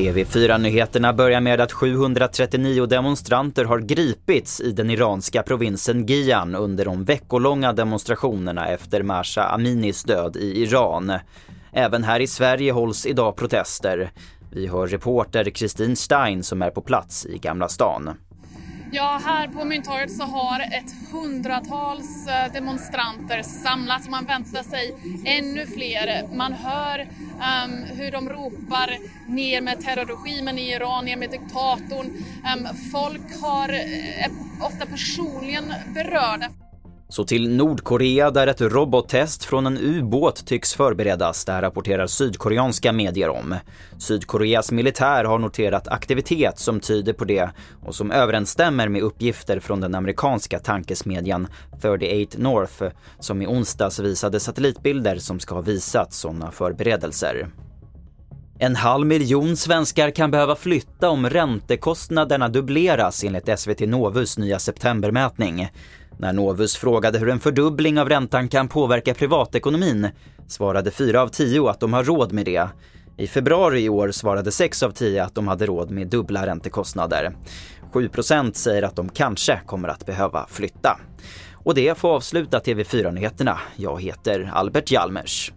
TV4-nyheterna börjar med att 739 demonstranter har gripits i den iranska provinsen Gian under de veckolånga demonstrationerna efter Mahsa Aminis död i Iran. Även här i Sverige hålls idag protester. Vi hör reporter Kristin Stein som är på plats i Gamla stan. Ja, här på Mynttorget så har ett hundratals eh, demonstranter samlats. Man väntar sig ännu fler. Man hör um, hur de ropar ner med terrorregimen i Iran, ner med diktatorn. Um, folk har, är ofta personligen berörda. Så till Nordkorea där ett robottest från en ubåt tycks förberedas. Det här rapporterar sydkoreanska medier om. Sydkoreas militär har noterat aktivitet som tyder på det och som överensstämmer med uppgifter från den amerikanska tankesmedjan 38 North som i onsdags visade satellitbilder som ska ha visat sådana förberedelser. En halv miljon svenskar kan behöva flytta om räntekostnaderna dubbleras enligt SVT Novus nya septembermätning. När Novus frågade hur en fördubbling av räntan kan påverka privatekonomin svarade fyra av tio att de har råd med det. I februari i år svarade sex av tio att de hade råd med dubbla räntekostnader. 7% säger att de kanske kommer att behöva flytta. Och det får avsluta TV4-nyheterna. Jag heter Albert Hjalmers.